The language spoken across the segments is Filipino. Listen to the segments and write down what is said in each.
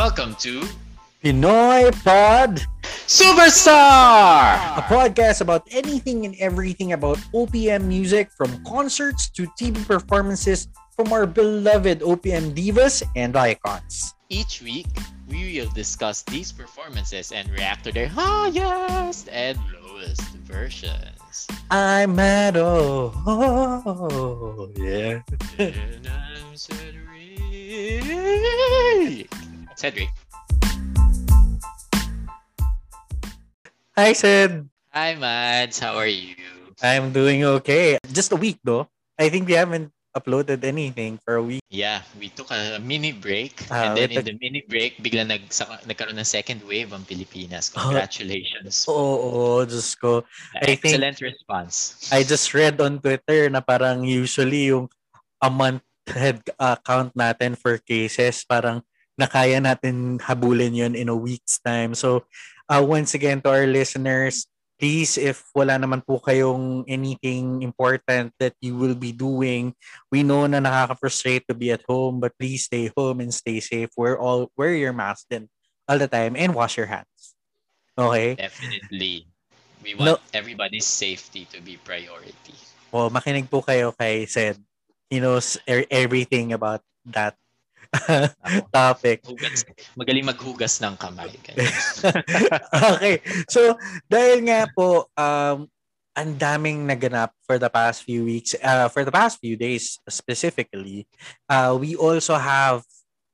Welcome to Pinoy Pod, Superstar! a podcast about anything and everything about OPM music from concerts to TV performances from our beloved OPM divas and icons. Each week, we will discuss these performances and react to their highest and lowest versions. I'm at oh, oh yeah. and I'm Cedric. Cedric. Hi, Sid. Hi, Mads. How are you? I'm doing okay. Just a week though. I think we haven't uploaded anything for a week. Yeah, we took a mini break. Ah, and then in the mini break, bigla nag, nagkaroon ng second wave ang Pilipinas. Congratulations. Oo, oh, just ko. I think- Excellent response. I just read on Twitter na parang usually yung a month head uh, count natin for cases, parang nakaya natin habulin yun in a week's time. So, uh, once again to our listeners, please, if wala naman po kayong anything important that you will be doing, we know na nakaka-frustrate to be at home, but please stay home and stay safe. Wear all wear your mask then all the time and wash your hands. Okay? Definitely. We No. want everybody's safety to be priority. Well, makinig po kayo kay Sed. He knows er- everything about that topic. Hugas, magaling maghugas ng kamay. Okay. So, dahil nga po, um, ang daming naganap for the past few weeks, uh, for the past few days specifically, uh, we also have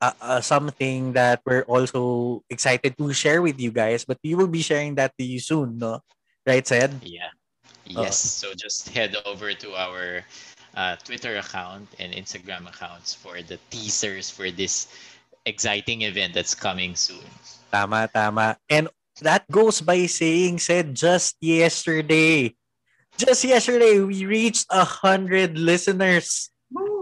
uh, uh, something that we're also excited to share with you guys, but we will be sharing that to you soon, no? Right, Sed? yeah. Yes. So just head over to our uh, Twitter account and Instagram accounts for the teasers for this exciting event that's coming soon. Tama, tama. And that goes by saying, said just yesterday, just yesterday, we reached a hundred listeners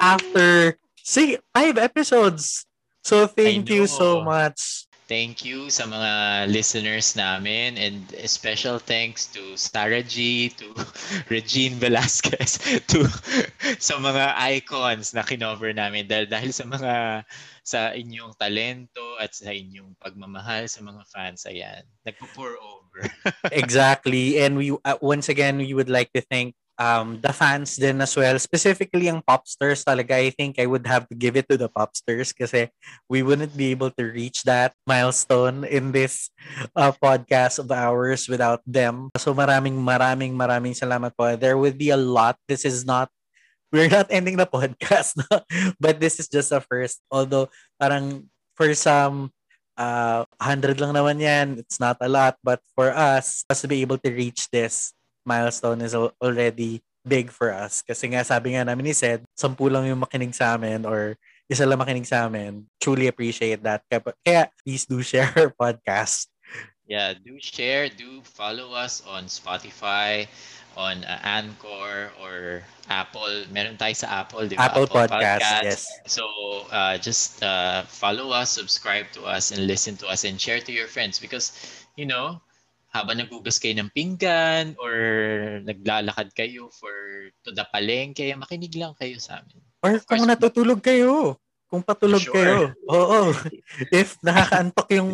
after see five episodes. So thank you so much. Thank you sa mga listeners namin and special thanks to Sarah G, to Regine Velasquez, to sa mga icons na kinover namin dahil, dahil sa mga sa inyong talento at sa inyong pagmamahal sa mga fans ayan nagpo-pour over exactly. And we uh, once again we would like to thank um the fans din as well. Specifically ang Popsters talaga. I think I would have to give it to the Popsters kasi we wouldn't be able to reach that milestone in this uh, podcast of ours without them. So maraming maraming maraming salamat po. There would be a lot. This is not we're not ending the podcast, no? but this is just a first. Although parang for some uh 100 lang naman yan. It's not a lot, but for us, us to be able to reach this milestone is already big for us. Kasi nga sabi nga namin ni Sed, sampu lang yung makinig sa amin or isa lang makinig sa amin. Truly appreciate that. Kaya, please do share our podcast. yeah do share do follow us on Spotify on uh, Anchor or Apple meron tayo sa Apple di ba? Apple Podcast, yes. So uh, just uh, follow us, subscribe to us, and listen to us and share to your friends because, you know, habang nagugas kayo ng pinggan or naglalakad kayo for to the palengke, makinig lang kayo sa amin. Or course, kung natutulog kayo. Kung patulog Sure. kayo. Oo. If nakakaantok yung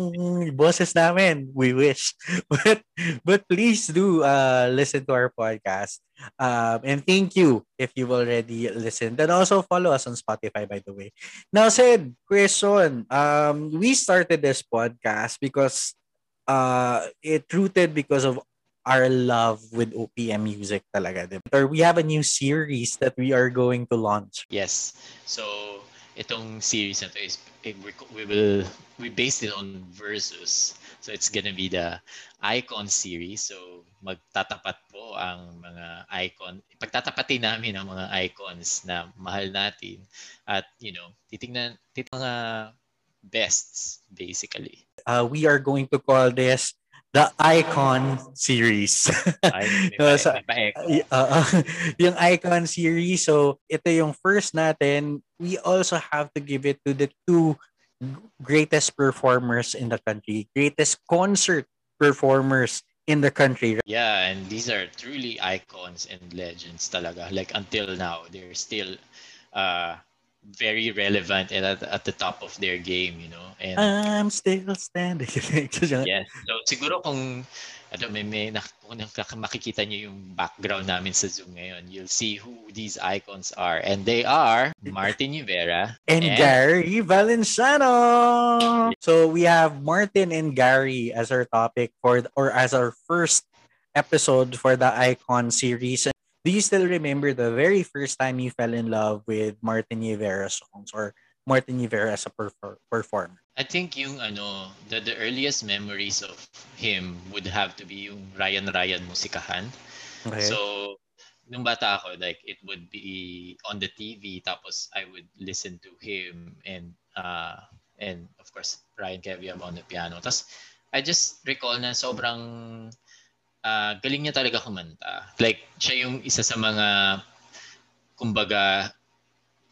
boses namin, we wish. But but please do uh, listen to our podcast. Um, and thank you if you've already listened. And also follow us on Spotify, by the way. Now, Sid, question. Um, we started this podcast because uh, it rooted because of our love with OPM music talaga. Or we have a new series that we are going to launch. Yes. So, itong series na to is we will we based it on Versus. So it's gonna be the Icon series. So magtatapat po ang mga icon. Pagtatapatin namin ang mga icons na mahal natin at you know, titingnan titingnan mga bests basically. Uh, we are going to call this the Icon series. Ay, may, pa, may uh, yung Icon series. So, ito yung first natin. We also have to give it to the two greatest performers in the country, greatest concert performers in the country. Yeah, and these are truly icons and legends talaga. Like until now, they're still uh very relevant and at, at the top of their game, you know. And I'm still standing. yes. So siguro kung ano, may, may kung makikita niyo yung background namin sa Zoom ngayon, you'll see who these icons are. And they are Martin Rivera and, and Gary Valenciano. So we have Martin and Gary as our topic for or as our first episode for the Icon series. Do you still remember the very first time you fell in love with Martin Rivera songs or Martin Rivera as a perfor- performer? I think yung ano, the, the earliest memories of him would have to be yung Ryan Ryan musikahan. Okay. So, nung bata ako, like, it would be on the TV, tapos I would listen to him and, uh, and of course, Ryan Keviam on the piano. Tapos, I just recall na sobrang uh, galing niya talaga kumanta. Like, siya yung isa sa mga, kumbaga,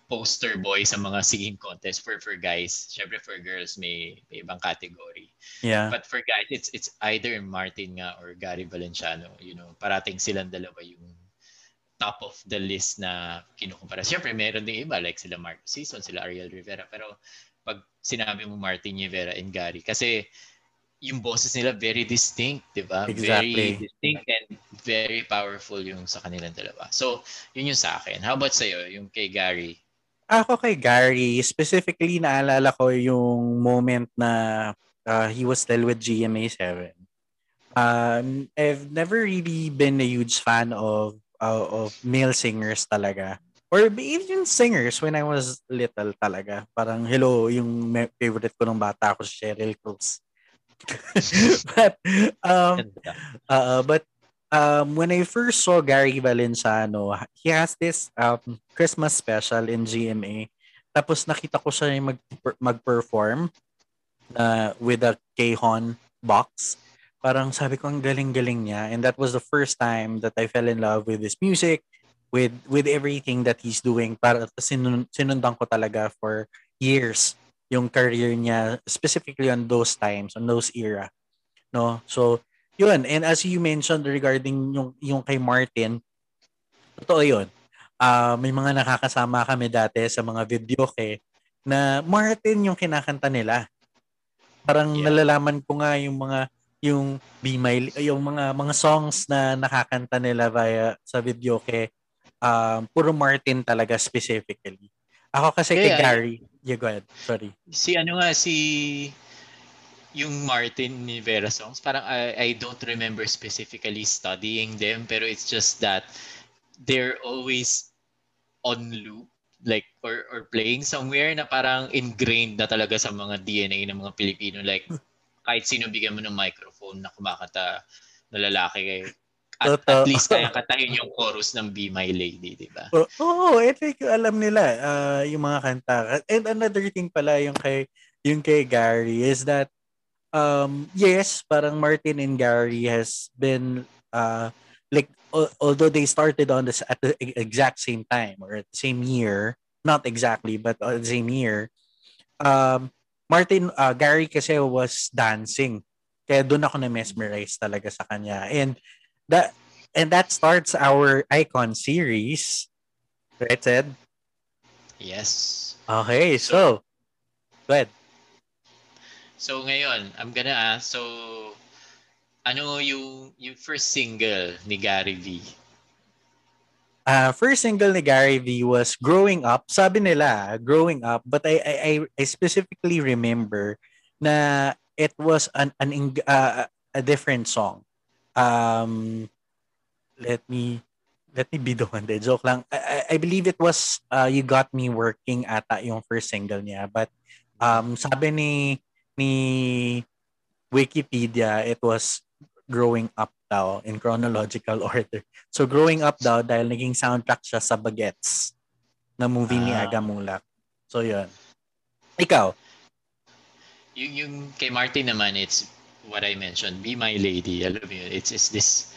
poster boy sa mga singing contest for for guys. Syempre for girls may, may ibang category. Yeah. But for guys it's it's either Martin nga or Gary Valenciano, you know. Parating silang dalawa yung top of the list na kinukumpara. Syempre meron ding iba like sila Mark Season, sila Ariel Rivera pero pag sinabi mo Martin Rivera and Gary kasi yung boses nila very distinct, 'di ba? Exactly. Very distinct and very powerful yung sa kanilang dalawa. So, yun yung sa akin. How about sa iyo, yung kay Gary? Ako kay Gary, specifically naalala ko yung moment na uh, he was still with GMA7. Um, I've never really been a huge fan of uh, of male singers talaga. Or even singers when I was little talaga. Parang hello, yung favorite ko nung bata ako si Cheryl Cruz. but um uh, but um, when I first saw Gary Valenciano, he has this um, Christmas special in GMA. Tapos nakita ko siya mag, mag-perform uh, with a Kahon box. Parang sabi ko, ang galing-galing niya. And that was the first time that I fell in love with his music, with with everything that he's doing. Para sinun, sinundan ko talaga for years yung career niya, specifically on those times, on those era. No? So, yun, and as you mentioned regarding yung, yung kay Martin, totoo yun. Uh, may mga nakakasama kami dati sa mga video kay na Martin yung kinakanta nila. Parang yeah. nalalaman ko nga yung mga yung Be My yung mga mga songs na nakakanta nila via sa video kay um, puro Martin talaga specifically. Ako kasi yeah, kay Gary, yeah, go ahead. Sorry. Si ano nga si yung Martin ni Vera songs, parang I, I don't remember specifically studying them, pero it's just that they're always on loop like or or playing somewhere na parang ingrained na talaga sa mga DNA ng mga Pilipino like kahit sino bigyan mo ng microphone na kumakanta na lalaki at, at least kaya katayin yung chorus ng Be My Lady, di ba? Oo, oh, oh, I think alam nila uh, yung mga kanta. And another thing pala yung kay yung kay Gary is that um yes, parang Martin and Gary has been uh like although they started on this at the exact same time or at the same year, not exactly but at the same year, um Martin uh, Gary kasi was dancing. Kaya doon ako na mesmerize talaga sa kanya. And that and that starts our icon series. Right, Ed? Yes. Okay, so, so go ahead. So ngayon, I'm gonna ask, so ano yung, yung first single ni Gary V? Uh, first single ni Gary V was Growing Up. Sabi nila, Growing Up, but I I, I specifically remember na it was an, an uh, a different song. Um, let me let me be the one. De. Joke lang. I, I believe it was uh, You Got Me Working ata yung first single niya. But um, sabi ni ni Wikipedia, it was growing up daw in chronological order. So growing up daw dahil naging soundtrack siya sa Bagets na movie ah. ni Aga Mulak. So yun. Ikaw? Yung, yung kay Martin naman, it's what I mentioned, Be My Lady. Alam mo yun, it's, it's this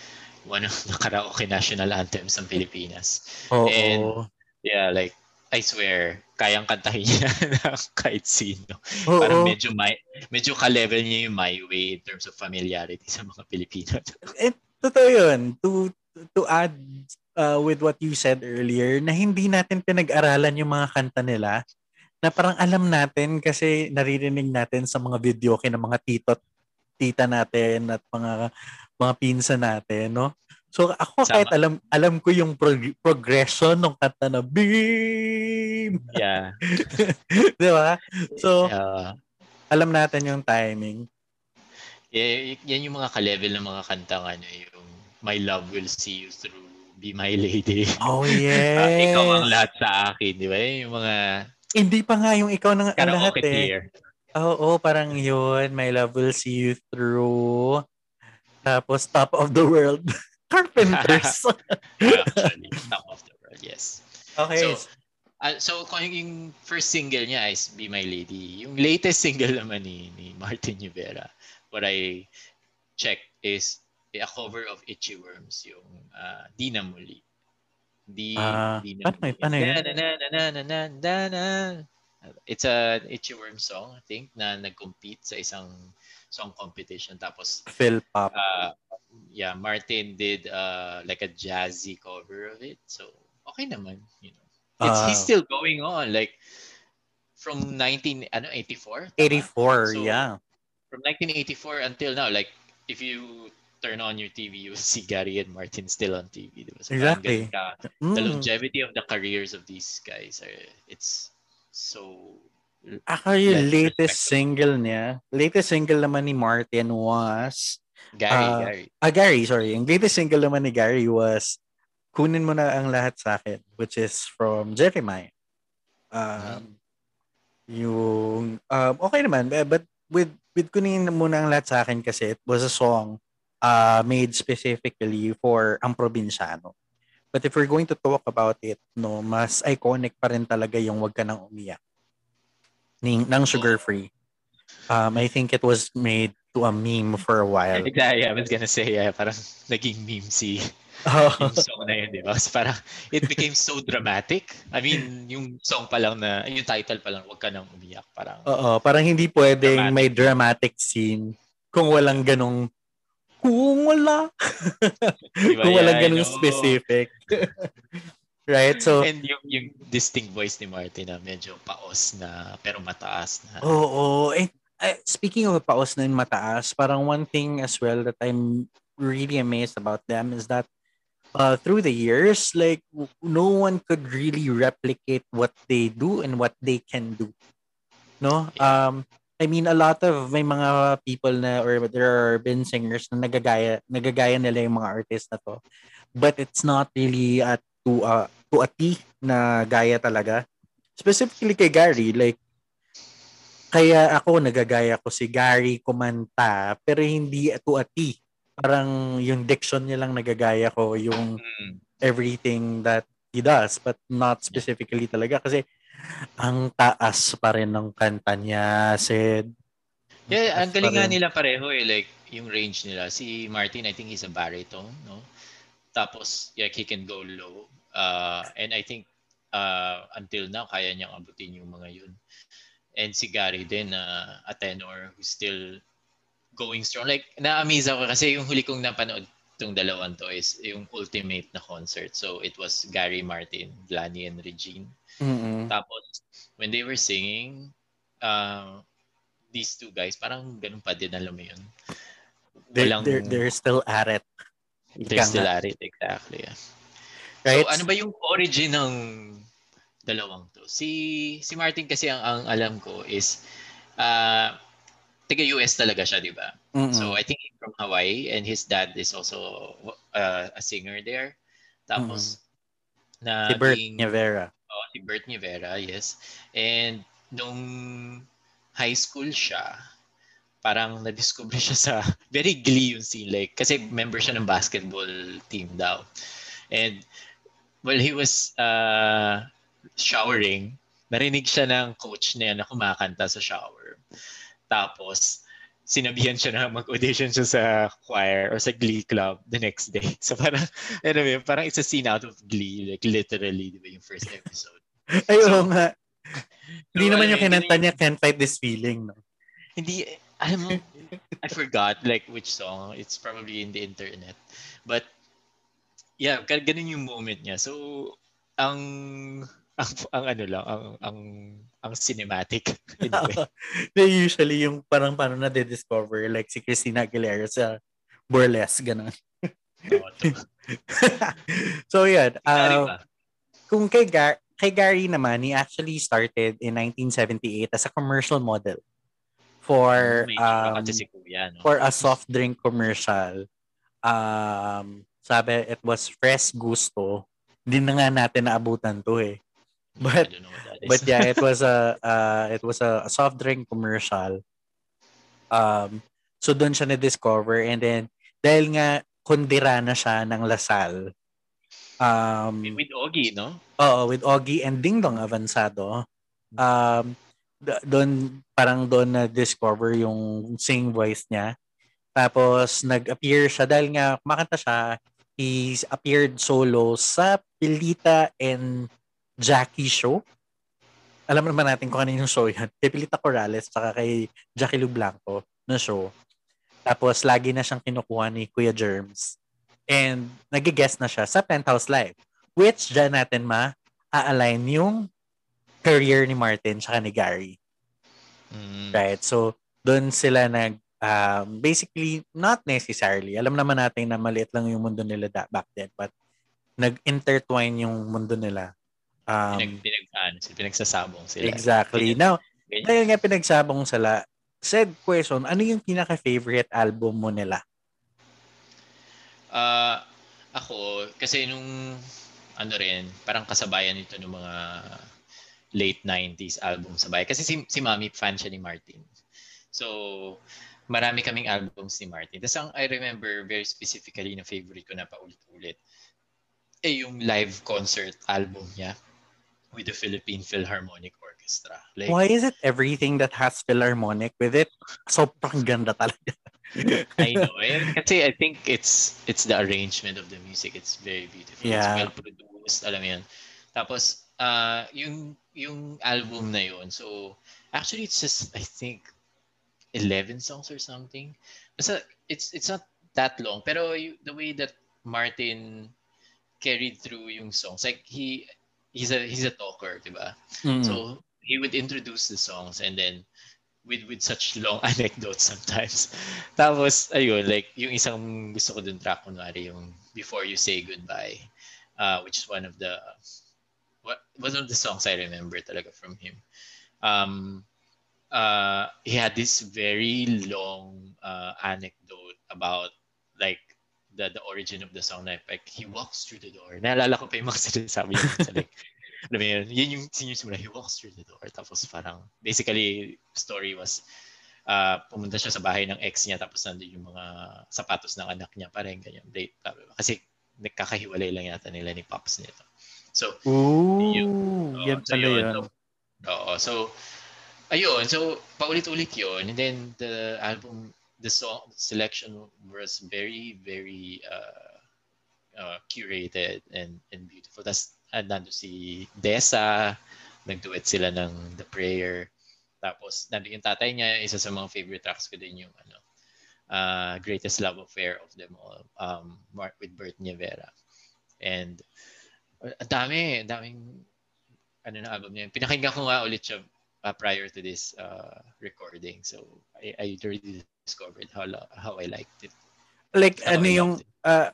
one of the karaoke national anthems ng Pilipinas. Oh, And yeah, like I swear, kayang kantahin niya na kahit sino. Oo. Parang medyo may, medyo ka-level niya yung My Way in terms of familiarity sa mga Pilipino. Eh, totoo yun. To, to add uh, with what you said earlier, na hindi natin pinag-aralan yung mga kanta nila, na parang alam natin kasi naririnig natin sa mga video ng mga tito tita natin at mga mga pinsa natin, no? So ako Sama. kahit alam alam ko yung prog- progression ng kanta na beam. Yeah. 'Di ba? So uh, alam natin yung timing. Yeah, yan yung mga ka-level ng mga kanta ano, yung My Love Will See You Through, Be My Lady. Oh, yes. uh, ikaw ang lahat sa akin, di ba? Yung mga... Hindi pa nga yung ikaw ng lahat eh. Oo, oh, oh, parang yun. My Love Will See You Through. Tapos Top of the World. Carpenters. Actually, Top of the World, yes. Okay. So, uh, so kung yung first single niya is Be My Lady, yung latest single naman ni, ni Martin Rivera, what I checked is a cover of Itchy Worms, yung uh, Di na Muli. Di, uh, di na paano, paano yun? Na, na, na, na, na, na, na. It's a Itchy Worms song, I think, na nag-compete sa isang song competition. Tapos, Phil Pop. Uh, yeah, Martin did uh, like a jazzy cover of it. So, okay naman, you know. It's, uh, he's still going on. Like, from 19, ano, 84? 84, so, yeah from 1984 until now, like if you turn on your TV, you'll see Gary and Martin still on TV. So exactly. Ka, mm. The longevity of the careers of these guys are it's so Actually, yung latest single niya, latest single naman ni Martin was Gary, uh, Gary. Ah, Gary, sorry. Yung latest single naman ni Gary was Kunin mo na ang lahat sa akin, which is from Jeremiah. Um, mm-hmm. Yung, um, okay naman, but with with kunin muna ang lahat sa akin kasi it was a song uh, made specifically for ang probinsyano. But if we're going to talk about it, no, mas iconic pa rin talaga yung Wag Ka Nang Umiyak ng, ng Sugar Free. Um, I think it was made to a meme for a while. Exactly, I was gonna say, yeah, parang naging meme si Oh. yung song na yun, di ba? So parang it became so dramatic. I mean, yung song pa lang na, yung title pa lang, wag ka nang umiyak. Parang, Oo, parang hindi pwedeng dramatic. may dramatic scene kung walang ganong kung wala. diba, kung walang ganong specific. right? So, And yung, yung distinct voice ni Martin na medyo paos na, pero mataas na. Oo. Oh, oh. Eh, speaking of paos na mataas, parang one thing as well that I'm really amazed about them is that uh, through the years, like no one could really replicate what they do and what they can do. No? Um, I mean, a lot of may mga people na or there are been singers na nagagaya, nagagaya nila yung mga artists na to. But it's not really at to uh, to a T na gaya talaga. Specifically kay Gary, like kaya ako nagagaya ko si Gary kumanta pero hindi to a T parang yung diction niya lang nagagaya ko yung mm. everything that he does but not specifically talaga kasi ang taas pa rin ng kanta niya Sid yeah ang galing nga nila pareho eh like yung range nila si Martin I think he's a baritone no tapos yeah he can go low uh, and I think uh, until now kaya niyang abutin yung mga yun and si Gary din uh, a tenor who still going strong. Like, na-amaze ako kasi yung huli kong napanood itong dalawang to is yung ultimate na concert. So, it was Gary Martin, Glanny, and Regine. Mm-hmm. Tapos, when they were singing, uh, these two guys, parang ganun pa din, alam mo yun. Walang, they're, they're, still at it. They're still at it, exactly. Yeah. Right? So, ano ba yung origin ng dalawang to? Si si Martin kasi ang, ang alam ko is uh, taga US talaga siya, di ba? Mm-hmm. So I think he's from Hawaii and his dad is also uh, a singer there. Tapos mm-hmm. na si Bert Nivera. Si Bert Nivera, yes. And nung high school siya, parang na-discover siya sa very glee yung scene like kasi member siya ng basketball team daw. And while he was uh, showering, narinig siya ng coach niya na kumakanta sa shower. Tapos, sinabihan siya na mag-audition siya sa choir or sa glee club the next day. So parang, ba, parang it's a scene out of glee, like literally, di ba, yung first episode. Ay, so, nga. Hindi so, naman yung kinanta niya, Can't Fight This Feeling, no? Hindi, mo, I forgot like which song. It's probably in the internet. But yeah, ganun yung moment niya. So, ang ang, ang ano lang, ang ang ang cinematic. Anyway. usually yung parang paano na discover like si Christina Aguilera sa burlesque ganun. so yun, uh, kung kay, Gar- kay Gary naman, he actually started in 1978 as a commercial model for um, si Kuya, no? for a soft drink commercial. Um, sabi, it was Fresh Gusto. Hindi na nga natin naabutan to eh. But but yeah, it was a uh, it was a, a soft drink commercial. Um, so doon siya na-discover and then dahil nga kundira na siya ng Lasal. Um, with Ogie, no? Oo, with Ogie and Ding Dong Avanzado. Um, doon parang doon na discover yung sing voice niya. Tapos nag-appear siya dahil nga kumakanta siya, he appeared solo sa Pilita and Jackie show. Alam naman natin kung ano yung show yun. Kay Pilita Corrales saka kay Jackie Lu Blanco na show. Tapos lagi na siyang kinukuha ni Kuya Germs. And nag-guest na siya sa Penthouse Live. Which dyan natin ma-align yung career ni Martin tsaka ni Gary. Mm. Right? So, doon sila nag um, basically not necessarily. Alam naman natin na maliit lang yung mundo nila da- back then but nag-intertwine yung mundo nila. Um, pinag, pinag, ano, pinagsasabong sila. Exactly. Pinag, Now, ganyan. dahil nga pinagsabong sila, said question, ano yung pinaka-favorite album mo nila? Uh, ako, kasi nung ano rin, parang kasabayan nito ng mga late 90s album sabay. Kasi si, si Mami, fan siya ni Martin. So, marami kaming albums ni Martin. Tapos ang I remember very specifically na favorite ko na paulit-ulit, eh yung live concert album niya with the Philippine Philharmonic Orchestra. Like, Why is it everything that has Philharmonic with it? Sobrang ganda talaga. I know. Eh? Kasi I think it's it's the arrangement of the music. It's very beautiful. Yeah. It's well produced. Alam mo yan. Tapos, uh, yung yung album na yun. So, actually, it's just, I think, 11 songs or something. Basta, it's, it's not that long. Pero you, the way that Martin carried through yung songs, like, he, he's a, he's a talker, di ba? Mm. So, he would introduce the songs and then, with with such long anecdotes sometimes. Tapos, ayun, like, yung isang gusto ko dun track, kunwari, yung Before You Say Goodbye, uh, which is one of the what one of the songs I remember talaga from him. Um, uh, he had this very long uh, anecdote about like the the origin of the song na like he walks through the door. Naalala ko pa yung mga sinasabi niya. like, alam mo yun, yun yung senior he walks through the door. Tapos parang, basically, story was, uh, pumunta siya sa bahay ng ex niya tapos nandun yung mga sapatos ng anak niya pa rin, ganyan. Kasi nagkakahiwalay lang yata nila ni Pops nito. So, Ooh, yun. Uh, yan so pala yun. So, oo. So, ayun. So, paulit-ulit yun. And then, the album, the song selection was very, very uh, uh, curated and, and beautiful. Tapos, nando si Desa, nag-duet sila ng The Prayer. Tapos, nando yung tatay niya, isa sa mga favorite tracks ko din yung ano, uh, Greatest Love Affair of them all, um, with Bert Nievera. And, ang dami, daming ano na album niya. Pinakinggan ko nga ulit siya uh, prior to this uh, recording. So I, I really discovered how how I liked it. Like how ano I yung uh,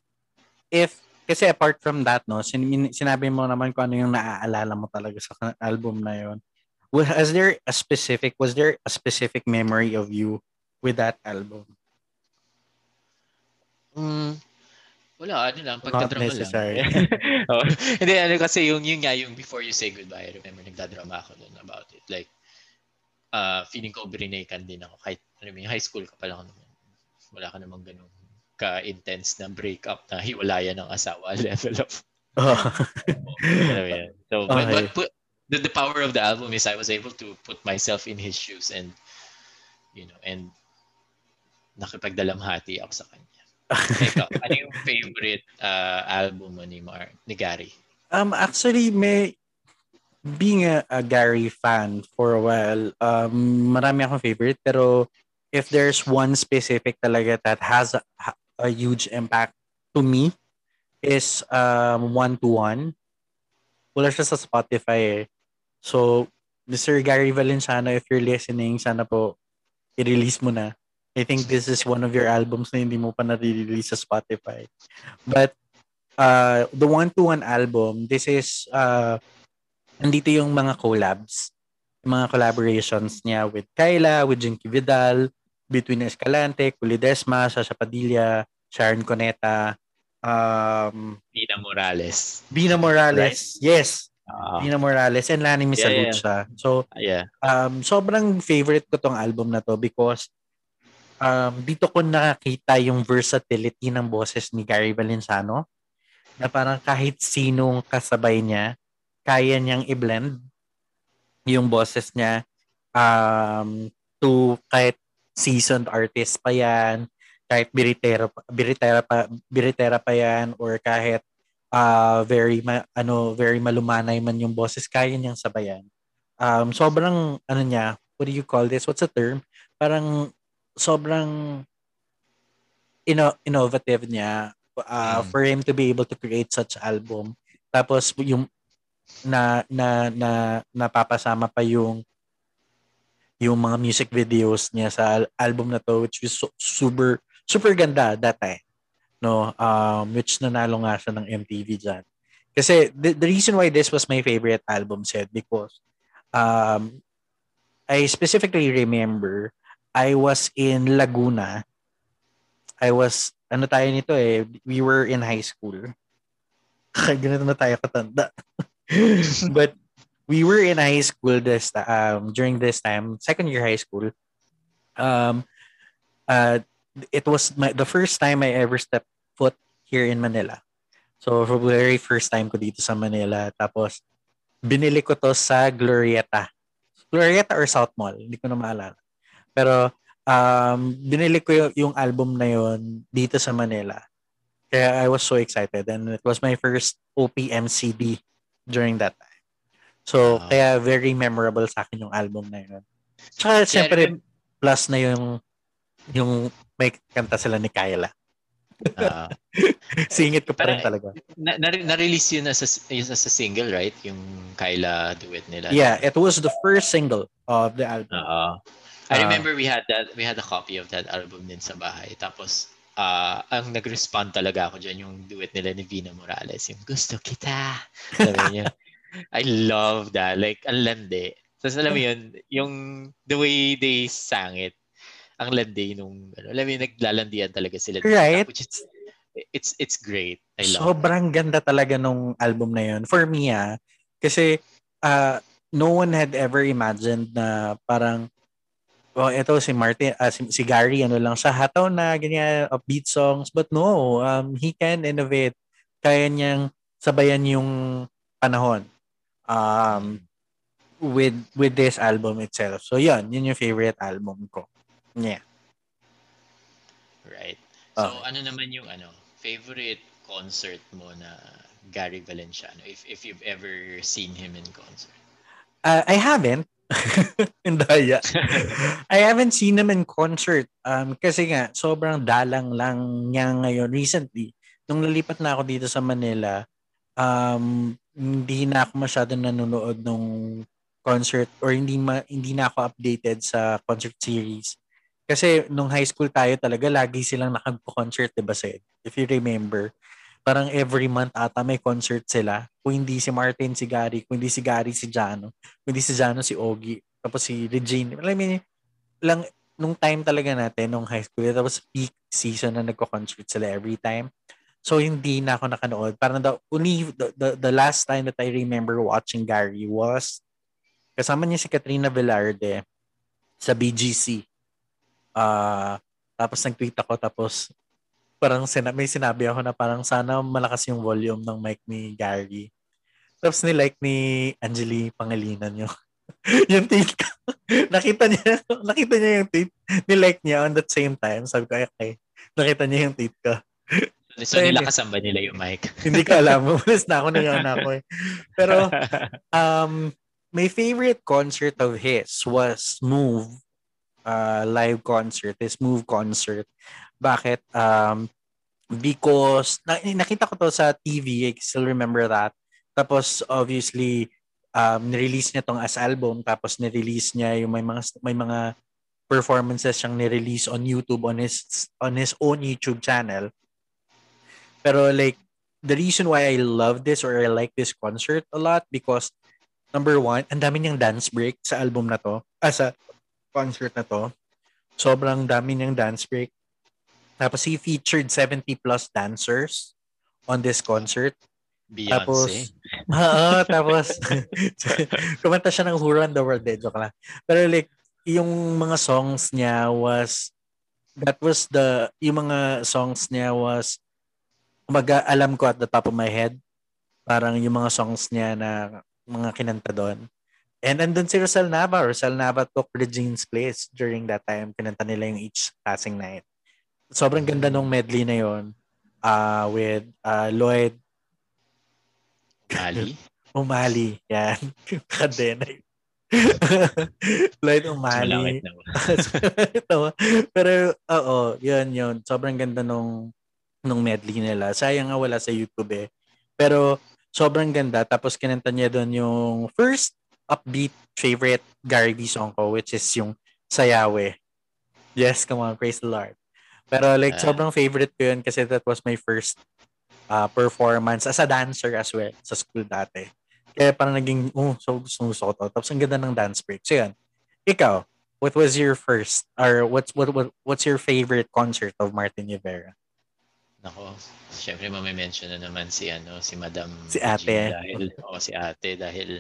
if kasi apart from that no, sin- sinabi mo naman kung ano yung naaalala mo talaga sa album na yon. Was there a specific was there a specific memory of you with that album? Mm, wala, ano lang, pagdadrama lang. oh. Hindi, ano kasi yung, yung nga, yung before you say goodbye, I remember nagdadrama ako doon about it. Like, uh, feeling ko brinaykan din ako. Kahit, ano yung high school ka pa lang naman. Wala ka namang ganun ka-intense na breakup na hiwalayan ng asawa level of Oh. So, okay. but, but put, the, the power of the album is I was able to put myself in his shoes and, you know, and nakipagdalamhati ako sa kanya. Ikaw, ano yung favorite uh, album mo ni, Mar ni Gary? Um, actually, may being a, a Gary fan for a while, um, marami akong favorite. Pero if there's one specific talaga that has a, a huge impact to me, is um, one-to-one. Wala siya sa Spotify eh. So, Mr. Gary Valenciano, if you're listening, sana po i-release mo na. I think this is one of your albums na hindi mo pa na-release sa Spotify. But uh, the one-to-one album, this is uh, nandito yung mga collabs, mga collaborations niya with Kyla, with Jinky Vidal, between Escalante, Culidesma, Sasha Padilla, Sharon Coneta, um, Bina Morales. Bina Morales. Right? Yes. Uh, Bina Morales and Lani Misalucha. Yeah, yeah. So, yeah. um, sobrang favorite ko tong album na to because um, dito ko nakakita yung versatility ng boses ni Gary Valenciano na parang kahit sinong kasabay niya, kaya niyang i-blend yung boses niya um, to kahit seasoned artist pa yan, kahit biritera, biritera pa, biritera pa yan, or kahit uh, very ma, ano very malumanay man yung boses kaya niyang sabayan um sobrang ano niya what do you call this what's the term parang sobrang ino- innovative niya uh, mm. for him to be able to create such album. Tapos yung na na na napapasama pa yung yung mga music videos niya sa album na to which is super super ganda that no um which nanalo nga siya ng MTV diyan kasi the, the reason why this was my favorite album set because um I specifically remember I was in Laguna. I was, ano tayo nito eh, we were in high school. Ganito na tayo katanda. But we were in high school this um during this time, second year high school. Um uh it was my, the first time I ever stepped foot here in Manila. So for very first time ko dito sa Manila. Tapos binili ko to sa Glorieta. Glorieta or South Mall, hindi ko na maalala. Pero um, binili ko yung, yung album na yon dito sa Manila. Kaya I was so excited and it was my first OPM CD during that time. So, wow. kaya very memorable sa akin yung album na yun. Tsaka, yeah, syempre, plus na yung yung may kanta sila ni Kyla. Uh, Singit ko pa rin talaga. Na, na, na-release yun as a, yun as a single, right? Yung Kyla duet nila. Yeah, it was the first single of the album. Uh, I ah. remember we had that we had a copy of that album din sa bahay. Tapos uh, ang nag-respond talaga ako diyan yung duet nila ni Vina Morales, yung gusto kita. Sabi niya. I love that. Like, ang landi. Tapos alam mo yun, yung the way they sang it, ang landi nung, ano, alam mo yun, naglalandian talaga sila. Right. Which is, it's, it's great. I love Sobrang it. ganda talaga nung album na yun. For me, ah, kasi, uh, no one had ever imagined na parang oh, ito si Martin, uh, si, si Gary, ano lang siya, hataw na, ganyan, upbeat songs. But no, um, he can innovate. Kaya niyang sabayan yung panahon um, with with this album itself. So, yun, yun yung favorite album ko. Yeah. Right. So, uh, ano naman yung ano, favorite concert mo na Gary Valenciano, if, if you've ever seen him in concert? Uh, I haven't. Indaya. I haven't seen him in concert. Um, kasi nga, sobrang dalang lang niya ngayon recently. Nung nalipat na ako dito sa Manila, um, hindi na ako masyado nanonood ng concert or hindi ma, hindi na ako updated sa concert series. Kasi nung high school tayo talaga, lagi silang nakagpo-concert, diba, Sed? If you remember parang every month ata may concert sila. Kung hindi si Martin, si Gary. Kung hindi si Gary, si Jano. Kung hindi si Jano, si Ogie. Tapos si Regine. I mean, lang, nung time talaga natin, nung high school, tapos peak season na nagko-concert sila every time. So, hindi na ako nakanood. Parang the, only, the, the, the last time that I remember watching Gary was kasama niya si Katrina Velarde sa BGC. Uh, ah, tapos nag-tweet ako, tapos parang sina- may sinabi ako na parang sana malakas yung volume ng mic ni Gary. Tapos ni like ni Angeli Pangalinan yung yung tweet ko. nakita niya, nakita niya yung tweet. Ni like niya on that same time. Sabi ko, okay. Nakita niya yung tweet ko. So, nilakasan ba nila yung mic? hindi ko alam. Umalis na ako, nangyari na ako eh. Pero, um, my favorite concert of his was Move uh, live concert, his Move concert. Bakit? Um, because na, nakita ko to sa TV, I still remember that. Tapos obviously um ni-release niya tong as album tapos ni-release niya yung may mga may mga performances siyang ni-release on YouTube on his on his own YouTube channel. Pero like the reason why I love this or I like this concert a lot because number one, ang dami niyang dance break sa album na to. Ah, sa concert na to. Sobrang dami niyang dance break. Tapos he featured 70 plus dancers on this concert. Beyonce. Tapos, oo, tapos, kumanta siya ng Who Run the World, eh, joke lang. Pero like, yung mga songs niya was, that was the, yung mga songs niya was, kumaga, alam ko at the top of my head, parang yung mga songs niya na mga kinanta doon. And andun si Rosal Nava. Rosal Nava took Regine's place during that time. Kinanta nila yung Each Passing Night sobrang ganda nung medley na yon uh, with uh, Lloyd Ali? Umali. Yan. Kadena. Lloyd Umali. Pero, oo, yun, yun. Sobrang ganda nung, nung medley nila. Sayang nga wala sa YouTube eh. Pero, sobrang ganda. Tapos, kinanta niya doon yung first upbeat favorite Gary V song ko, which is yung Sayawe. Yes, come on, praise the Lord. Pero like uh, sobrang favorite ko yun kasi that was my first uh, performance as a dancer as well sa school dati. Kaya parang naging, oh, so gusto, ko to. Tapos ang ganda ng dance break. So yan. Ikaw, what was your first or what's what, what what's your favorite concert of Martin Rivera? Nako, syempre mami-mention na naman si ano, si Madam si Ate. G dahil oh, si Ate dahil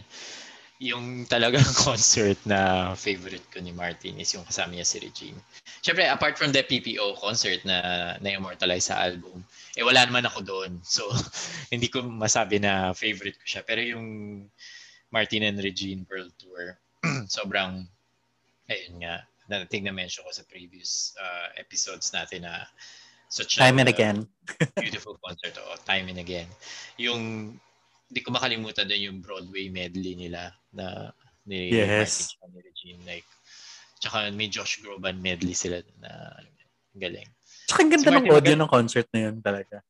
yung talagang concert na favorite ko ni Martin is yung kasama niya si Regine. Siyempre, apart from the PPO concert na na-immortalize sa album, eh wala naman ako doon. So, hindi ko masabi na favorite ko siya. Pero yung Martin and Regine World Tour, sobrang, ayun nga, na think na mention ko sa previous uh, episodes natin na such time a, and again. beautiful concert. Oh, time and again. Yung hindi ko makalimutan din yung Broadway medley nila na ni yes. Martin ni Regine. Like, tsaka may Josh Groban medley sila na galing. Tsaka ang ganda si ng audio ng concert na yun talaga.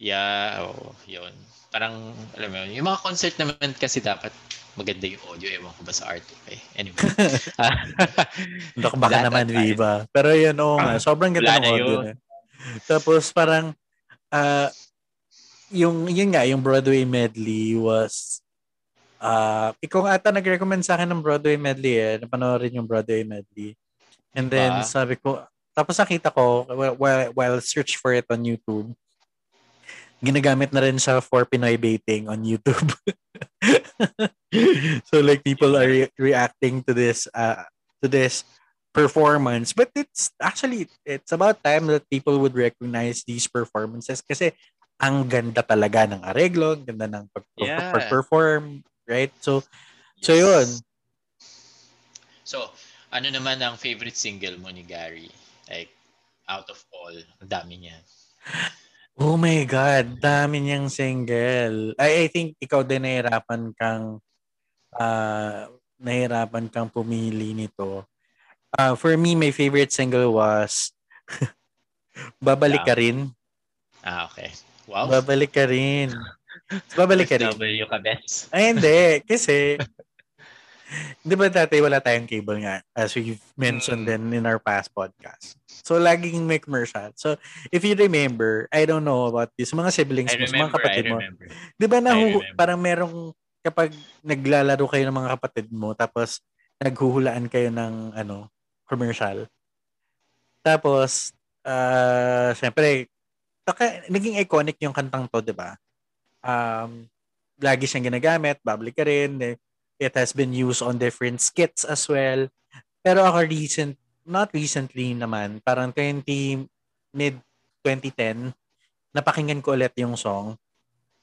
Yeah, oh, yun. Parang, alam mo yun, yung mga concert naman kasi dapat maganda yung audio. Ewan ko ba sa art? Okay. Anyway. Baka baka naman, Viva. Pero yun, oo nga. Sobrang ganda ng audio na. Tapos parang, uh, yung yun nga yung Broadway medley was uh ikaw ata nag-recommend sa akin ng Broadway medley eh napanoorin yung Broadway medley. And then uh, sabi ko tapos nakita ko while, while search for it on YouTube ginagamit na rin sa for Pinoy baiting on YouTube. So like people are re- reacting to this uh to this performance but it's actually it's about time that people would recognize these performances kasi ang ganda talaga ng areglo, ang ganda ng pag- yeah. pag-perform, right? So, yes. so yun. So, ano naman ang favorite single mo ni Gary? Like, out of all, ang dami niya. Oh my God, dami niyang single. I, I think ikaw din nahirapan kang uh, nahirapan kang pumili nito. Uh, for me, my favorite single was Babalik ka rin. Ah, okay. Wow. Babalik ka rin. Babalik ka rin. W ka, best. Ay, hindi. Kasi, di ba dati wala tayong cable nga, as we've mentioned mm. din in our past podcast. So, laging may commercial. So, if you remember, I don't know about this, mga siblings mo, mga kapatid mo. Di ba na parang merong, kapag naglalaro kayo ng mga kapatid mo, tapos naghuhulaan kayo ng, ano, commercial. Tapos, uh, syempre, Saka, naging iconic yung kantang to, di ba? Um, lagi siyang ginagamit, babalik ka rin. It has been used on different skits as well. Pero ako recent, not recently naman, parang 20, mid 2010, napakinggan ko ulit yung song.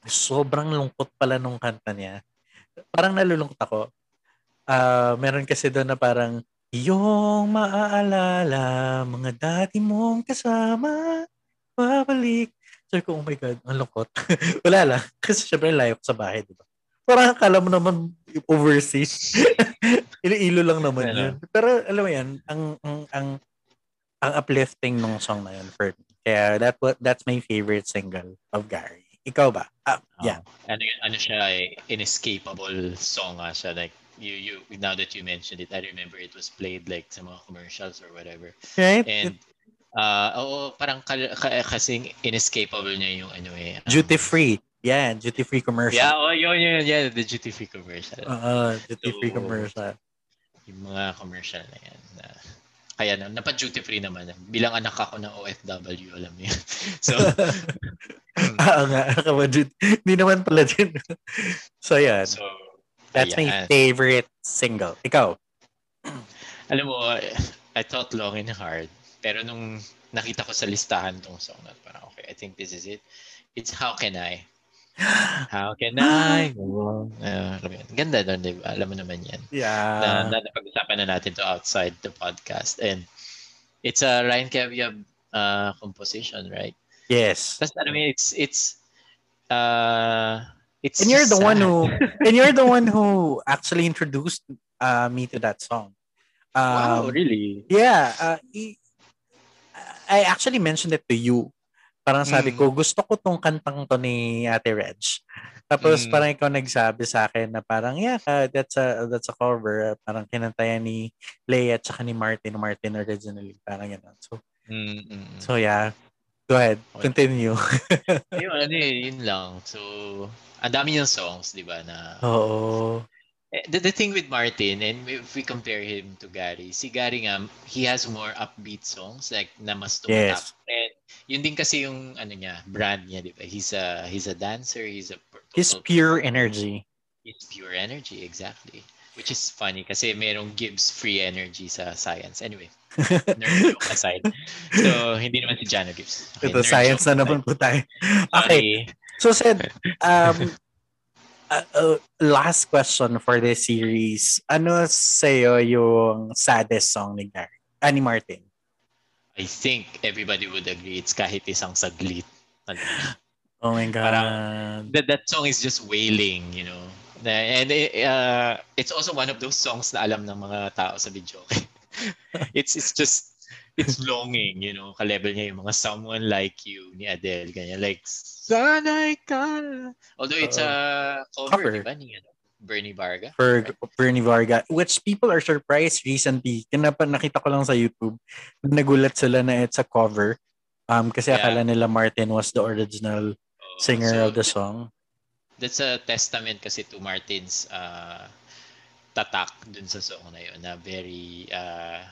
Sobrang lungkot pala nung kanta niya. Parang nalulungkot ako. Uh, meron kasi doon na parang, yung maaalala, mga dati mong kasama, babalik. Sabi ko, oh my God, ang lungkot. Wala lang. Kasi syempre layo sa bahay, di ba? Parang akala mo naman overseas. Ilo-ilo lang naman yun. Pero alam mo yan, ang, ang, ang, ang uplifting ng song na yun for me. Kaya that that's my favorite single of Gary. Ikaw ba? Ah, yeah. Oh, ano, yun- ano siya, eh, inescapable song nga siya. Like, you, you, now that you mentioned it, I remember it was played like sa mga commercials or whatever. Right? And, uh, oo, parang ka- kasing inescapable niya yung ano eh. um, duty free. Yeah, duty free commercial. Yeah, oh, yun, yun, yeah, the duty free commercial. Oo, duty free So, commercial. yung mga commercial na yan. Na, kaya na, napa-duty free naman. Bilang anak ako ng OFW, alam mo yun. So, Oo nga, nakabudget. Hindi naman pala din. so, yan. so That's my ayan. favorite single. Ikaw? Alam mo, I thought long and hard. Pero nung nakita ko sa listahan tong song na parang, okay, I think this is it. It's How Can I? How Can I? Uh. Ganda doon, di ba? Alam mo naman yan. na, Yeah. na napag-usapan na natin to outside the podcast. And it's a Ryan Caviab uh, composition, right? Yes. Tapos alam mo, it's, it's, uh, it's And you're the one sad. who and you're the one who actually introduced uh, me to that song. Wow, Um, really? Yeah, uh, i- actually mentioned it to you. Parang sabi Mm. ko, gusto ko tong kantang to ni Ate Reg. Tapos Mm. parang ikaw nagsabi sa akin na parang, yeah, uh, that's a that's a cover. Parang kinantayan ni Leia at saka ni Martin. Martin originally. Parang yan. So, Mm, mm, mm. so yeah. Go ahead. Okay. Continue. yun, ano eh, yun lang. So, ang dami niyang songs, di ba, na Oo. Eh, The, the thing with Martin, and if we compare him to Gary, si Gary nga, he has more upbeat songs, like na mas tumatap. Yes. And yun din kasi yung ano niya, brand niya, di ba? He's a, he's a dancer, he's a His pure energy. He's pure energy, exactly. Which is funny kasi merong Gibbs free energy sa science. Anyway, nerd joke aside. So, hindi naman si Jano Gibbs. Okay, Ito, science na naman po tayo. Okay. So said, um, uh, uh, last question for this series. Ano sa'yo yung saddest song ni Gary? Ah, ni Martin? I think everybody would agree it's kahit isang saglit. Oh my God. Parang- that that song is just wailing, you know. And it, uh, it's also one of those songs na alam ng mga tao sa video. it's it's just it's longing, you know. Ka-level niya yung mga someone like you ni Adele ganyan like sanay ka. Although it's a cover, Cover. di ba ni ano, Bernie Varga. for Bernie Varga, which people are surprised recently. Kinapa nakita ko lang sa YouTube, nagulat sila na it's a cover. Um, kasi Yeah. akala nila Martin was the original Oh, singer so of the song. That's a testament kasi to Martin's uh, tatak dun sa song na yun na very uh,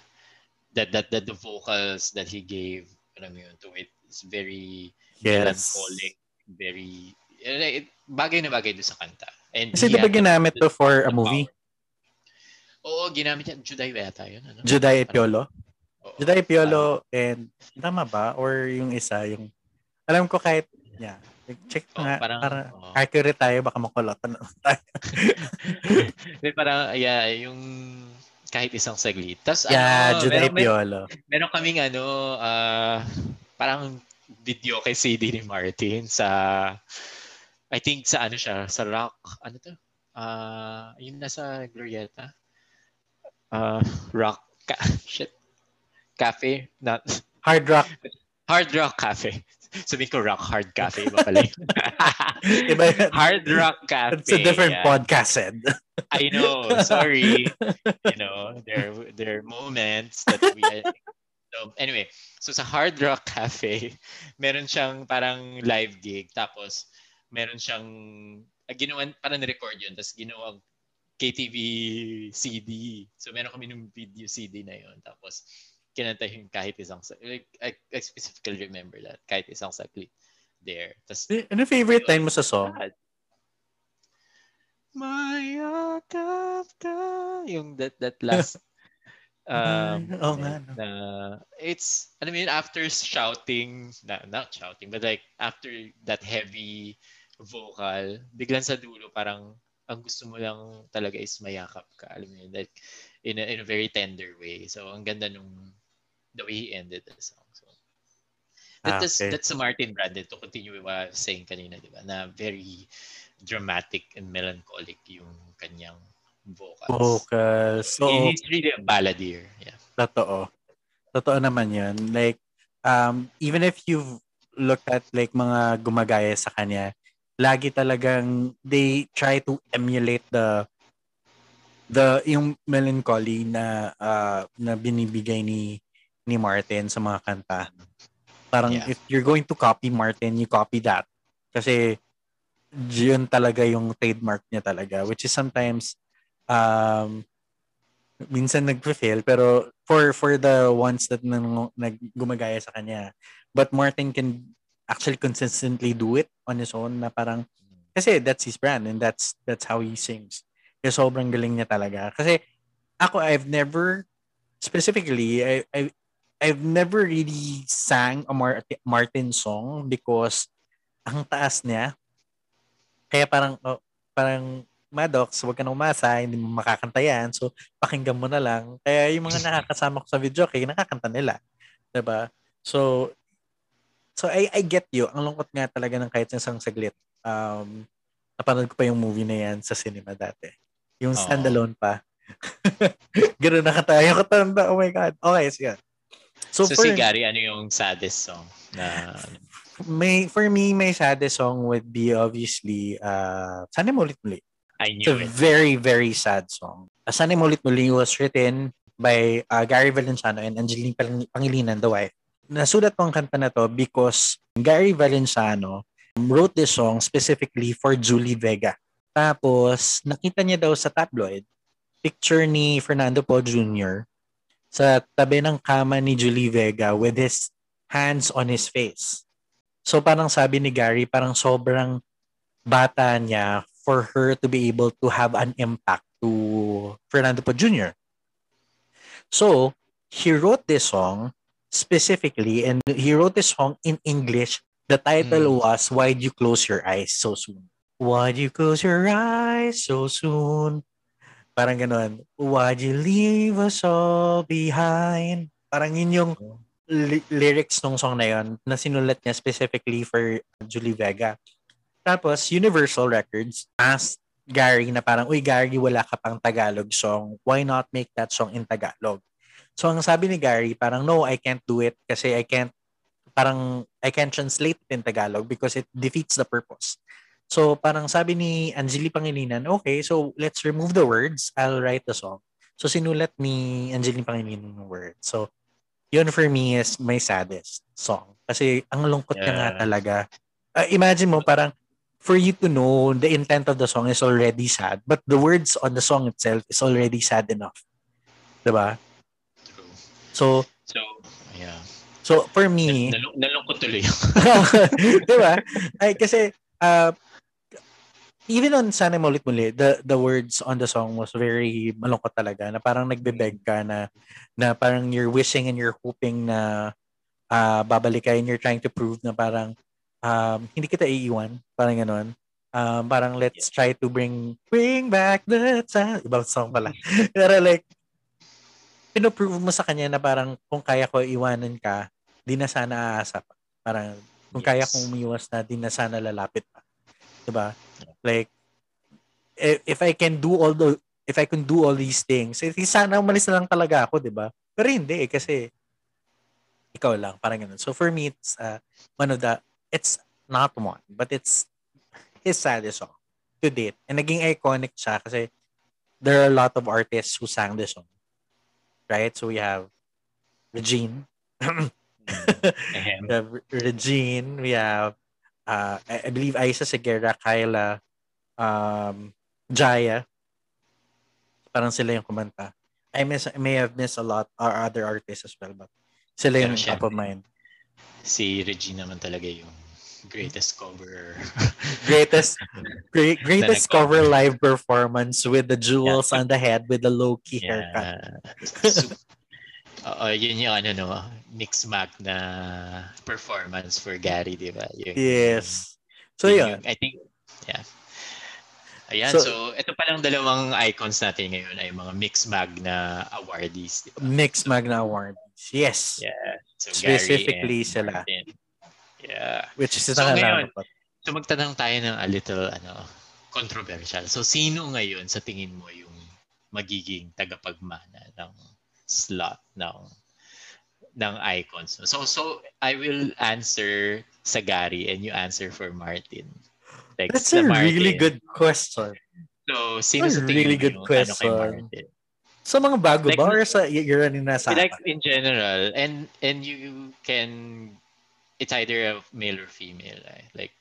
that that that the vocals that he gave alam mo yun to it is very Yes. melancholic very eh, it, bagay na bagay doon sa kanta and Kasi di ba ginamit to for a movie? power. oo ginamit niya Juday yata yun ano Juday Piolo? Oo. Juday Piolo and tama ba? Or yung isa, yung alam ko kahit, yeah. Check Oo, nga, parang- para oo. accurate tayo, baka makulotan na tayo. Parang yeah yung kahit isang saglit tapos yeah, ano, Juday meron, Piolo. meron kaming ano, ah, parang video kay CD ni Martin sa, I think sa ano siya, sa rock, ano to? Ah, yun nasa Glorieta. Ah, rock, ca- shit, cafe, not, Hard Rock. hard rock cafe. Sabihin ko rock hard cafe, iba pala yun. Iba yun. hard rock cafe. It's a different yeah. podcast, Ed. I know. Sorry. you know, there there are moments that we. So anyway, so sa Hard Rock Cafe, meron siyang parang live gig. Tapos meron siyang uh, ginawan parang ni-record yun. Tapos ginawang KTV CD. So meron kami ng video CD na yun. Tapos kinanta yung kahit isang sa- like, I, I specifically remember that kahit isang saglit there. Tapos Ano favorite line mo sa song? God. Mayakap ka. Yung that that last um nga, no. na it's I mean after shouting na, not shouting but like after that heavy vocal biglang sa dulo parang ang gusto mo lang talaga is mayakap ka alam mo yun like in a, in a very tender way so ang ganda nung the way he ended the song so Ah, that, that's okay. that's a Martin Brandon to continue with what I was saying kanina, di ba? Na very dramatic and melancholic yung kanyang vocals. Vocals. So, He's really a balladeer. Yeah. totoo. Totoo naman yun. Like, um, even if you've looked at like mga gumagaya sa kanya, lagi talagang they try to emulate the the yung melancholy na uh, na binibigay ni ni Martin sa mga kanta. Parang yeah. if you're going to copy Martin, you copy that. Kasi yun talaga yung trademark niya talaga which is sometimes um minsan nagfe-fail pero for for the ones that nang, nag gumagaya sa kanya but Martin can actually consistently do it on his own na parang kasi that's his brand and that's that's how he sings. Kaya sobrang galing niya talaga. Kasi ako I've never specifically I, I I've never really sang a Mar- Martin song because ang taas niya. Kaya parang oh, parang Maddox, huwag ka na umasa, hindi mo makakanta yan. So, pakinggan mo na lang. Kaya yung mga nakakasama ko sa video, kaya nakakanta nila. ba diba? So, So I I get you. Ang lungkot nga talaga ng kahit isang saglit. Um napanood ko pa yung movie na yan sa cinema dati. Yung oh. standalone pa. Ganun na katayo katanda. Oh my God. Okay, sige. So, so for, si Gary, ano yung saddest song na may for me my saddest song would be obviously uh Sana mo ulit muli. I knew It's a it. very very sad song. Uh, Sana mo ulit muli was written by uh, Gary Valenciano and Angeline Pangilinan, the wife nasulat ko ang kanta na to because Gary Valenciano wrote this song specifically for Julie Vega. Tapos, nakita niya daw sa tabloid, picture ni Fernando Paul Jr. sa tabi ng kama ni Julie Vega with his hands on his face. So parang sabi ni Gary, parang sobrang bata niya for her to be able to have an impact to Fernando Paul Jr. So, he wrote this song specifically, and he wrote this song in English. The title mm. was Why'd You Close Your Eyes So Soon? Why'd you close your eyes so soon? Parang ganun. Why'd you leave us all behind? Parang yun yung li- lyrics ng song na yun na sinulat niya specifically for Julie Vega. Tapos, Universal Records asked Gary na parang, Uy, Gary, wala ka pang Tagalog song. Why not make that song in Tagalog? So ang sabi ni Gary, parang no, I can't do it kasi I can't parang I can't translate it in Tagalog because it defeats the purpose. So parang sabi ni Angeli Pangilinan, okay, so let's remove the words. I'll write the song. So sinulat ni Angeli Pangilinan ng words. So yun for me is my saddest song. Kasi ang lungkot yeah. niya nga talaga. Uh, imagine mo parang for you to know the intent of the song is already sad, but the words on the song itself is already sad enough. 'Di ba? So, so yeah. So, for me... Nal- nalungkot tuloy. di ba? Ay, kasi, uh, even on Sana Mulit Muli, the, the words on the song was very malungkot talaga, na parang nagbebeg ka na, na parang you're wishing and you're hoping na uh, babalik ka and you're trying to prove na parang um, hindi kita iiwan. Parang ganon. Um, parang let's try to bring bring back the time. Ibang song pala. Pero like, pinoprove mo sa kanya na parang kung kaya ko iwanan ka, di na sana aasa pa. Parang kung yes. kaya kong umiwas na, di na sana lalapit pa. 'Di ba? Like if I can do all the if I can do all these things, eh, sana umalis na lang talaga ako, 'di ba? Pero hindi eh, kasi ikaw lang, parang ganun. So for me, it's uh, one of the, it's not one, but it's his saddest song to date. And naging iconic siya kasi there are a lot of artists who sang this song right? So we have Regine. we have Regine. We have, uh, I, believe, Aisa Segura, Kyla, um, Jaya. Parang sila yung kumanta. I miss, I may have missed a lot or other artists as well, but sila yung top of mind. Si Regine naman talaga yung greatest cover greatest great, greatest cover live performance with the jewels yeah. on the head with the low key yeah. haircut uh, yun yung ano no mix mag na performance for Gary di ba yung, yes so yun, yun. I think yeah Ayan, so, so ito pa lang dalawang icons natin ngayon ay mga mix mag na awardees. Diba? Mix mag na awardees, yes. Yeah. So Specifically sila. Martin. Yeah. Which is so ngayon, so magtanong tayo ng a little ano, controversial. So sino ngayon sa tingin mo yung magiging tagapagmana ng slot ng ng icons. So so I will answer sa Gary and you answer for Martin. Like, That's a Martin. really good question. So, sino That's sa tingin really good question. Ano kay Martin? Sa mga bago like, ba or sa you're running na sa Like in general and and you can it's either a male or female eh. like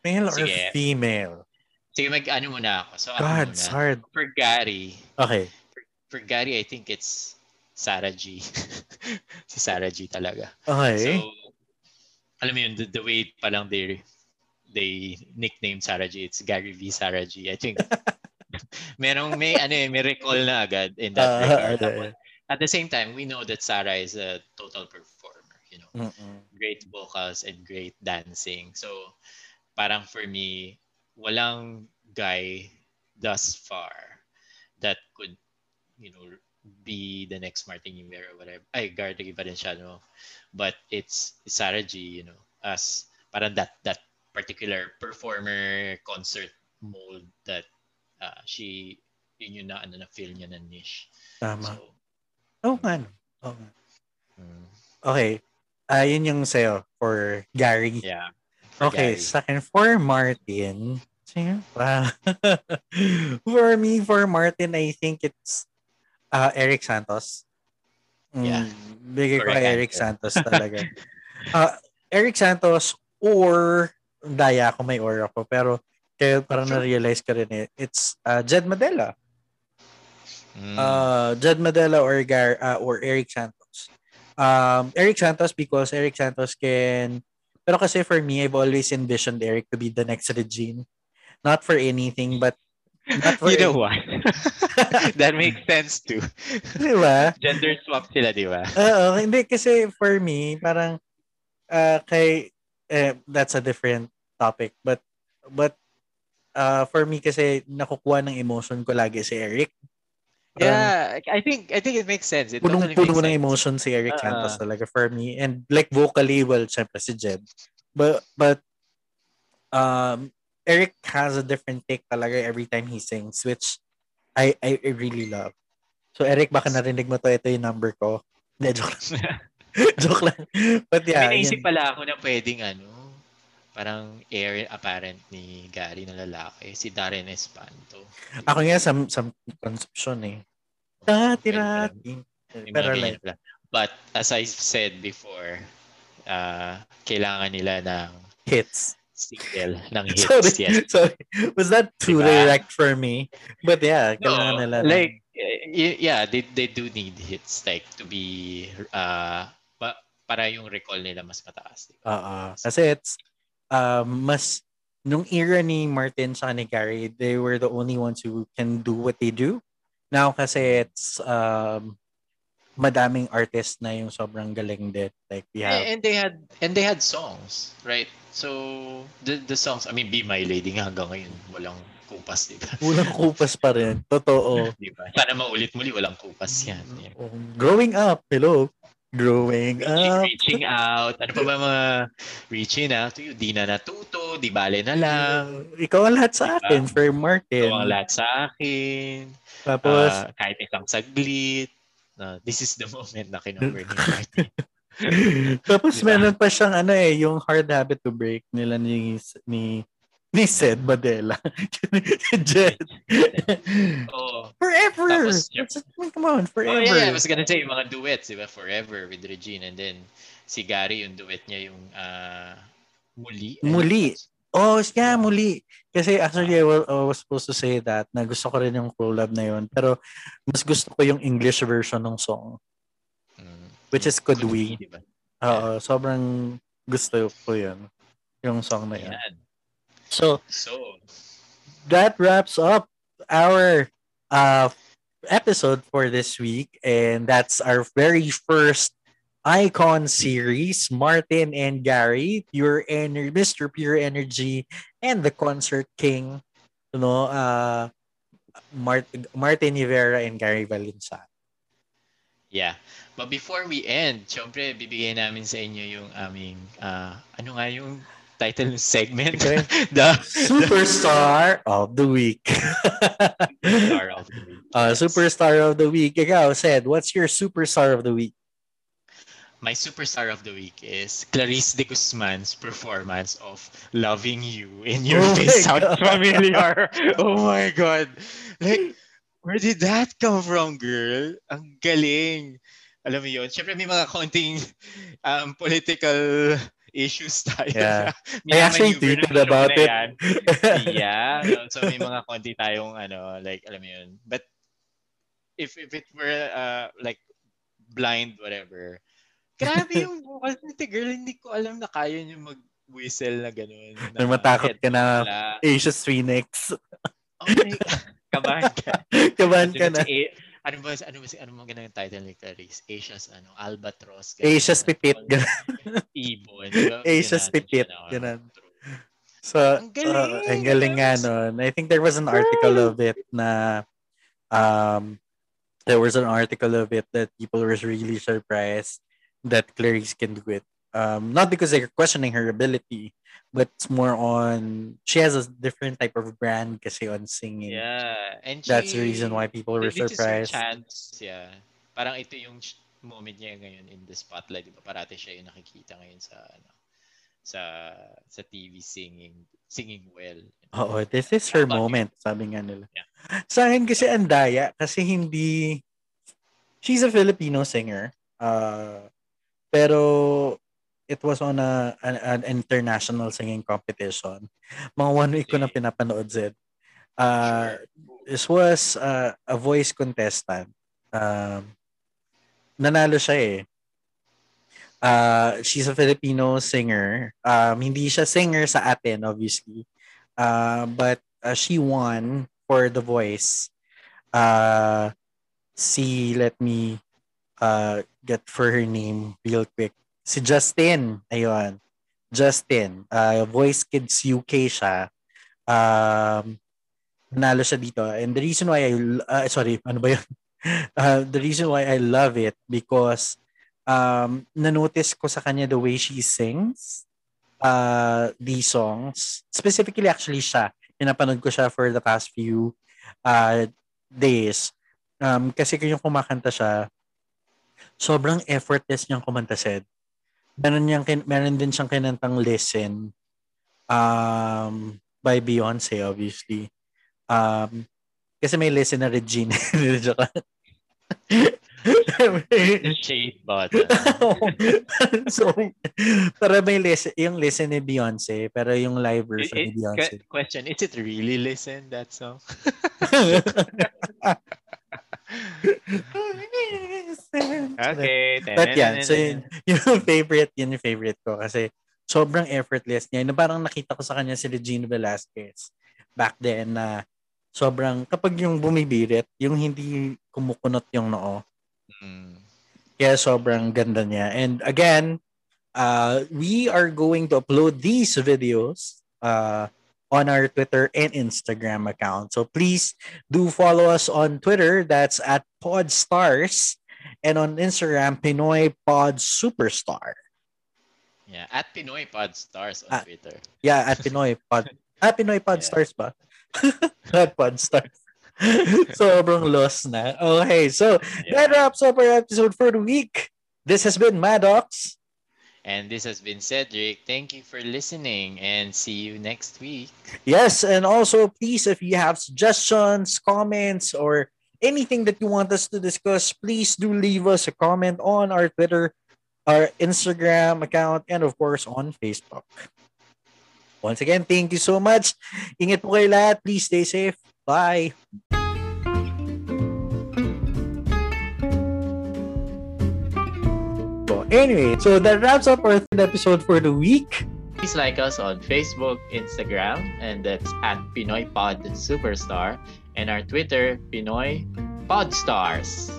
male sige, or female. Sige mag ano muna ako. So God, ano it's hard. For Gary. Okay. For, Gary I think it's Sarah G. si Sarah G talaga. Okay. So alam mo yun, the, the way pa lang they they nickname Sarah G, it's Gary V. Sarah G. I think merong may ano eh, may recall na agad in that uh, regard. Okay. At the same time, we know that Sarah is a total performer, you know. Mm-mm. Great vocals and great dancing. So parang for me, walang guy thus far that could, you know, be the next Martin Ymer or whatever. Ay, Gardagy pa rin siya, no? But it's Sarah G, you know, as parang that that particular performer concert mold that uh, she yun yung na ano na feel niya na niche. Tama. So, oh man. Oh man. Mm. Okay. Uh, yun yung sa'yo for Gary. Yeah. For okay, Gary. sa akin for Martin. Sino pa? for me, for Martin, I think it's uh, Eric Santos. Mm, yeah. Bigay ko kay Eric Santos talaga. uh, Eric Santos or Daya ako may or ako pero kaya parang sure. na-realize ka rin eh. It's uh, Jed Madela. Mm. Uh, Jed Madela or Gar uh, or Eric Santos. Um, Eric Santos because Eric Santos can pero kasi for me, I've always envisioned Eric to be the next Regine. Not for anything, but you know what? That makes sense too. Di ba? Gender swap sila, di ba? Oo, hindi kasi for me, parang uh, kay eh, that's a different topic. But but uh, for me kasi nakukuha ng emotion ko lagi si Eric. Yeah, I think I think it makes sense. It punong totally puno ng emotion si Eric uh, Santos talaga for me and like vocally well syempre si Jeb. But but um Eric has a different take talaga every time he sings which I I really love. So Eric baka narinig mo to ito yung number ko. Hindi joke lang. joke lang. But yeah. May naisip pala ako na pwedeng ano parang heir apparent ni Gary na lalaki, si Darren Espanto. Ako nga sa, sa conception eh. Dati-rati. Pero like, But as I said before, uh, kailangan nila ng hits. Single ng hits. sorry, yes. sorry. Was that too diba? direct for me? But yeah, kailangan no, nila. Like, yeah, they, they do need hits like to be uh, para yung recall nila mas mataas. Oo. Uh, kasi it's um, mas nung era ni Martin sa ni Gary, they were the only ones who can do what they do. Now kasi it's um, madaming artists na yung sobrang galing din. Like we have and they had and they had songs, right? So the the songs, I mean Be My Lady nga hanggang ngayon walang kupas, di ba? Walang kupas pa rin. Totoo. di ba? Sana maulit muli walang kupas yan. Yeah. Growing up, hello. Growing up. Reaching out. Ano pa ba mga reaching out to you? Di na natuto, di bale na lang. Ikaw ang lahat sa diba? akin, for Martin. Ikaw ang lahat sa akin. Tapos, uh, kahit isang saglit. Uh, this is the moment na kinumber ni Martin. Tapos diba? meron pa siyang ano eh, yung hard habit to break nila ni, ni ni Sed Badela. Jet. oh. Forever! Tapos, come on, forever. Oh, yeah, I was gonna say, yung mga duets, di ba? Forever with Regine. And then, si Gary, yung duet niya, yung uh, Muli. Muli. Oh, yeah, Muli. Kasi actually, I was, supposed to say that, na gusto ko rin yung collab na yun. Pero, mas gusto ko yung English version ng song. Mm. Which is Could We. Diba? Oo, sobrang gusto ko yun. Yung song na yun. So, so that wraps up our uh, episode for this week, and that's our very first icon series. Martin and Gary, Pure Energy, Mr. Pure Energy, and the Concert King. You know, uh, Mart- Martin Rivera and Gary Valencia. Yeah. But before we end, syempre, bibigay namin sa inyo yung aming, uh, ano nga yung title ng segment. Okay. the Superstar of the Week. superstar of the Week. Uh, superstar of the Week. Ikaw, said, what's your Superstar of the Week? My superstar of the week is Clarice de Guzman's performance of Loving You in Your Oh Face Sounds. Familiar. oh my God. Like, where did that come from, girl? Ang galing. Alam mo yun, syempre may mga konting um, political issues tayo. Yeah. May I actually tweeted about it. yeah. So may mga konti tayong ano, like alam mo yun. But if if it were uh, like blind whatever. Grabe yung vocal ni girl, hindi ko alam na kaya niya mag-whistle na gano'n. Nang matakot ka na Wala. Asia's Phoenix. Oh my God. Kabahan ka. Kabahan ka Ano na. si ano ba ano ba ano mga ganang title ni Clarice? Asia's ano, Albatross. Asia's Pipit. Ganun. Ibon. ba? Asia's Ganun, Pipit. na, Ganun. So, Ang galing. uh, ang galing nga nun. I think there was an article of it na um, there was an article of it that people were really surprised that Clarice can do it. Um, not because they're questioning her ability, but it's more on she has a different type of brand kasi on singing. Yeah. And That's the reason why people were surprised. chance. Yeah. Parang ito yung moment niya ngayon in the spotlight. Di ba? Parati siya yung nakikita ngayon sa ano sa sa TV singing singing well. Oo, this is her How about you? moment, sabi nga nila. Yeah. Sa akin kasi ang daya kasi hindi she's a Filipino singer. Uh, pero it was on a an, an international singing competition. Mga one week ko na pinapanood Zed. Uh, this was uh, a voice contestant. Um, nanalo siya eh. Uh, she's a Filipino singer. Um, hindi siya singer sa atin, obviously. Uh, but uh, she won for The Voice. Uh, si, let me uh, get for her name real quick. Si Justin. Ayun. Justin. Uh, Voice Kids UK siya. Um, nanalo siya dito. And the reason why I, uh, sorry, ano ba yun? Uh, the reason why I love it because um, na-notice ko sa kanya the way she sings uh, these songs. Specifically, actually siya. Pinapanood ko siya for the past few uh, days. Um, kasi kung kumakanta siya, sobrang effortless niyang kumanta, Sed. Meron, niyang, meron din siyang kinantang Listen um, by Beyonce, obviously. Um, kasi may Listen na Regina. Shade button. so, para may listen, yung listen ni Beyonce, pero yung live version ni It- Beyonce. que- question, is it really listen that song? Okay. But yan, so yun, yung favorite, yun yung favorite ko kasi sobrang effortless niya. Na parang nakita ko sa kanya si Regina Velasquez back then na sobrang, kapag yung bumibirit, yung hindi kumukunot yung noo, Mm. Kaya sobrang ganda niya. And again, uh, we are going to upload these videos uh, on our Twitter and Instagram account. So please do follow us on Twitter. That's at Podstars. And on Instagram, Pinoy Pod Superstar. Yeah, at Pinoy Pod Stars on. Twitter. Yeah, at Pinoy Pod. Ah, Pinoy Podstars ba? at Podstars. Sobrang lost na. Okay, so that wraps up our episode for the week. This has been Maddox. And this has been Cedric. Thank you for listening and see you next week. Yes, and also please, if you have suggestions, comments, or anything that you want us to discuss, please do leave us a comment on our Twitter, our Instagram account, and of course on Facebook. Once again, thank you so much. Ingat po kayo lahat. Please stay safe. Bye. Anyway, so that wraps up our third episode for the week. Please like us on Facebook, Instagram, and that's at Pinoy Pod Superstar, and our Twitter, Pinoy Podstars.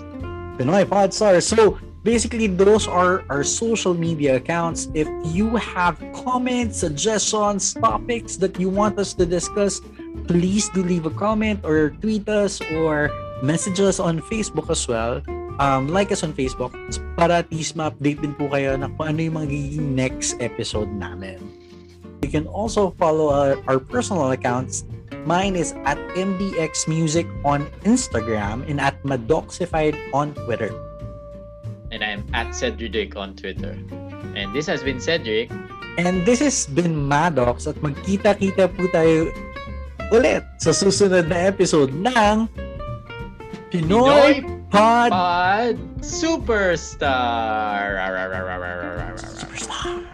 Pinoy Podstars. So basically, those are our social media accounts. If you have comments, suggestions, topics that you want us to discuss, please do leave a comment or tweet us or message us on Facebook as well. Um, like us on Facebook para at least ma-update din po kayo na kung ano yung magiging next episode namin. You can also follow our, our personal accounts Mine is at MDX Music on Instagram and at Madoxified on Twitter. And I'm at Cedric on Twitter. And this has been Cedric. And this has been Maddox at magkita-kita po tayo ulit sa susunod na episode ng Pinoy, Pinoy Pod, Pod Superstar. Superstar.